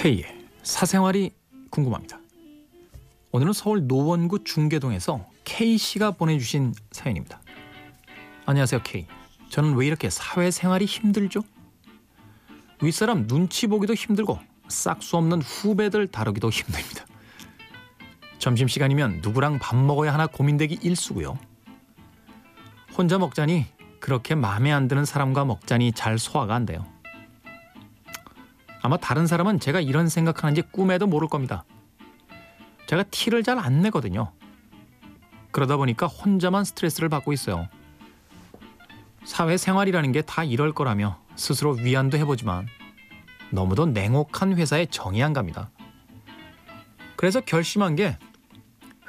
K의 사생활이 궁금합니다. 오늘은 서울 노원구 중계동에서 K 씨가 보내주신 사연입니다. 안녕하세요 K. 저는 왜 이렇게 사회생활이 힘들죠? 윗사람 눈치 보기도 힘들고 싹수 없는 후배들 다루기도 힘듭니다. 점심시간이면 누구랑 밥 먹어야 하나 고민되기 일수고요. 혼자 먹자니 그렇게 마음에 안 드는 사람과 먹자니 잘 소화가 안 돼요. 아마 다른 사람은 제가 이런 생각하는지 꿈에도 모를 겁니다. 제가 티를 잘 안 내거든요. 그러다 보니까 혼자만 스트레스를 받고 있어요. 사회 생활이라는 게 다 이럴 거라며 스스로 위안도 해보지만 너무도 냉혹한 회사에 정이 안 갑니다. 그래서 결심한 게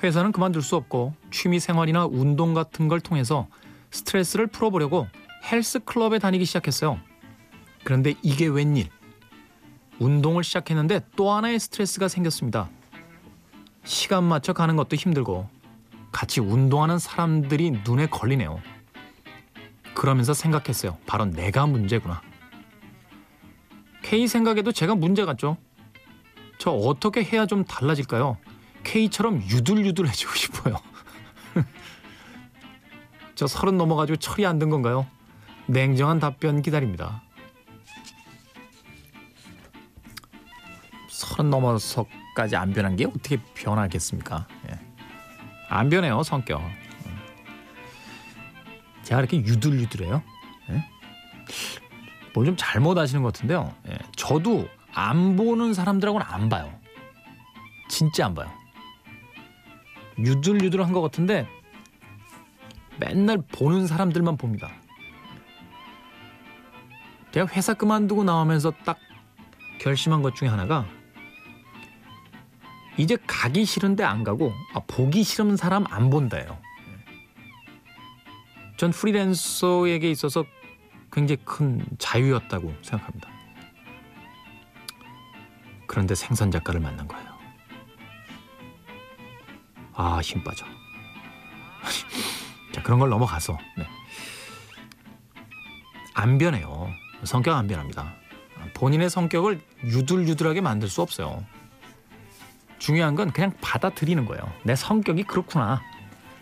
회사는 그만둘 수 없고 취미 생활이나 운동 같은 걸 통해서 스트레스를 풀어보려고 헬스 클럽에 다니기 시작했어요. 그런데 이게 웬일? 운동을 시작했는데 또 하나의 스트레스가 생겼습니다. 시간 맞춰 가는 것도 힘들고 같이 운동하는 사람들이 눈에 걸리네요. 그러면서 생각했어요. 바로 내가 문제구나. K 생각에도 제가 문제 같죠? 저 어떻게 해야 좀 달라질까요? K처럼 유들유들해지고 싶어요. 저 서른 넘어가지고 철이 안 든 건가요? 냉정한 답변 기다립니다. 서른 넘어서까지 안 변한 게 어떻게 변하겠습니까? 예. 안 변해요 성격. 제가 이렇게 유들유들해요? 예? 뭘좀 잘못 아시는 것 같은데요. 예. 저도 안 보는 사람들하고는 안 봐요. 진짜 안 봐요. 유들유들한 것 같은데 맨날 보는 사람들만 봅니다. 제가 회사 그만두고 나오면서 딱 결심한 것 중에 하나가 이제 가기 싫은데 안 가고 아, 보기 싫은 사람 안 본다예요. 전 프리랜서에게 있어서 굉장히 큰 자유였다고 생각합니다. 그런데 생선 작가를 만난 거예요. 아, 힘 빠져. 자, 그런 걸 넘어가서 네. 안 변해요. 성격 안 변합니다. 본인의 성격을 유들유들하게 만들 수 없어요. 중요한 건 그냥 받아들이는 거예요. 내 성격이 그렇구나.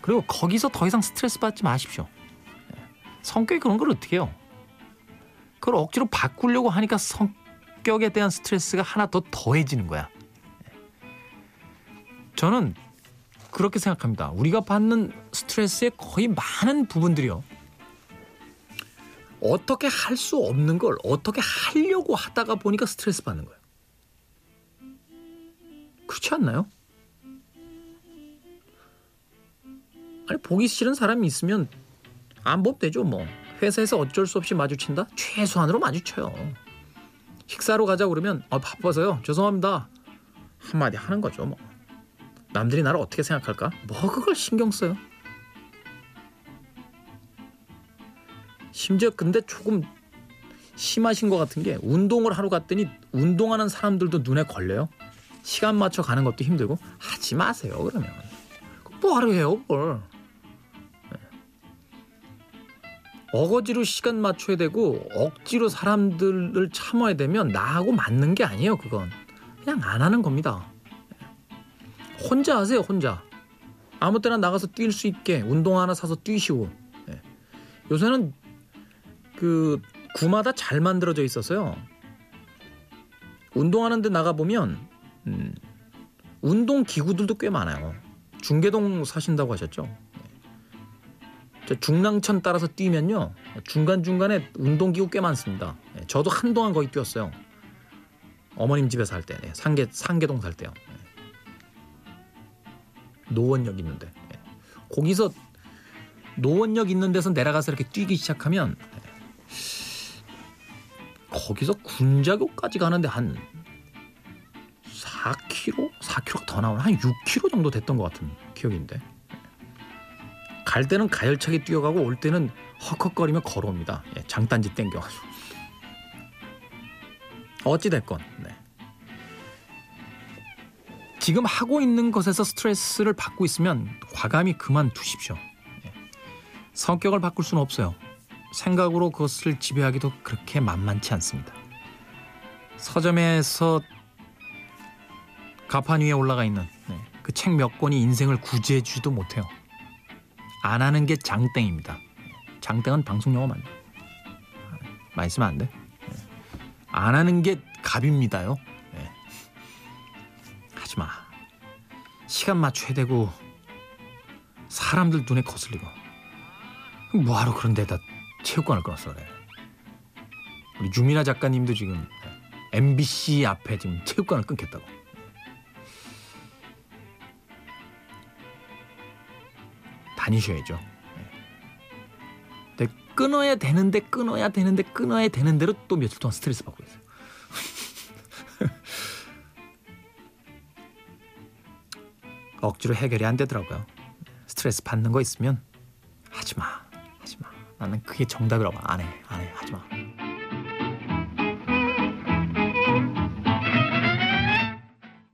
그리고 거기서 더 이상 스트레스 받지 마십시오. 성격이 그런 걸 어떻게 해요? 그걸 억지로 바꾸려고 하니까 성격에 대한 스트레스가 하나 더 더해지는 거야. 저는 그렇게 생각합니다. 우리가 받는 스트레스의 거의 많은 부분들이요. 어떻게 할 수 없는 걸 어떻게 하려고 하다가 보니까 스트레스 받는 거예요. 그렇지 않나요? 아니 보기 싫은 사람이 있으면 안 보면 되죠 뭐. 회사에서 어쩔 수 없이 마주친다? 최소한으로 마주쳐요. 식사로 가자 그러면 아, 바빠서요. 죄송합니다. 한마디 하는 거죠 뭐. 남들이 나를 어떻게 생각할까? 뭐 그걸 신경 써요. 심지어 근데 조금 심하신 것 같은 게 운동을 하러 갔더니 운동하는 사람들도 눈에 걸려요. 시간 맞춰 가는 것도 힘들고 하지 마세요 그러면. 뭐하러 해요 뭘 네. 어거지로 시간 맞춰야 되고 억지로 사람들을 참아야 되면 나하고 맞는 게 아니에요 그건. 그냥 안 하는 겁니다. 네. 혼자 하세요 혼자. 아무 때나 나가서 뛸 수 있게 운동 하나 사서 뛰시고 네. 요새는 그 구마다 잘 만들어져 있어서요. 운동하는 데 나가 보면 음, 운동 기구들도 꽤 많아요. 중계동 사신다고 하셨죠? 저 중랑천 따라서 뛰면요 중간 중간에 운동기구 꽤 많습니다. 예, 저도 한동안 거기 뛰었어요. 어머님 집에 살 때, 네, 상계 상계동 살 때요. 예. 노원역 있는데 예. 거기서 노원역 있는 데서 내려가서 이렇게 뛰기 시작하면 거기서 군자교까지 가는데 한 4km? 4km 더 나오나? 한 6km 정도 됐던 것 같은 기억인데. 갈 때는 가열차게 뛰어가고 올 때는 헉헉거리며 걸어옵니다. 예, 장단지 땡겨가지고. 어찌됐건, 네. 지금 하고 있는 것에서 스트레스를 받고 있으면 과감히 그만두십시오. 예. 성격을 바꿀 수는 없어요. 생각으로 그것을 지배하기도 그렇게 만만치 않습니다. 서점에서 가판 위에 올라가 있는 네, 그책 몇 권이 인생을 구제해주지도 못해요. 안 하는 게 장땡입니다. 장땡은 방송 용어 맞네. 많이 쓰면 안 돼. 네. 안 하는 게 갑입니다요. 네. 하지 마. 시간 맞춰야 되고 사람들 눈에 거슬리고 뭐하러 그런 데다 체육관을 끊었어 그래. 우리 유미나 작가님도 지금 MBC 앞에 지금 체육관을 끊겠다고. 다니셔야죠. 근데 끊어야 되는데 끊어야 되는데 끊어야 되는 대로 또 며칠 동안 스트레스 받고 있어요. 억지로 해결이 안 되더라고요. 스트레스 받는 거 있으면 하지 마, 하지 마. 나는 그게 정답이라고 안 해, 안 해, 하지 마.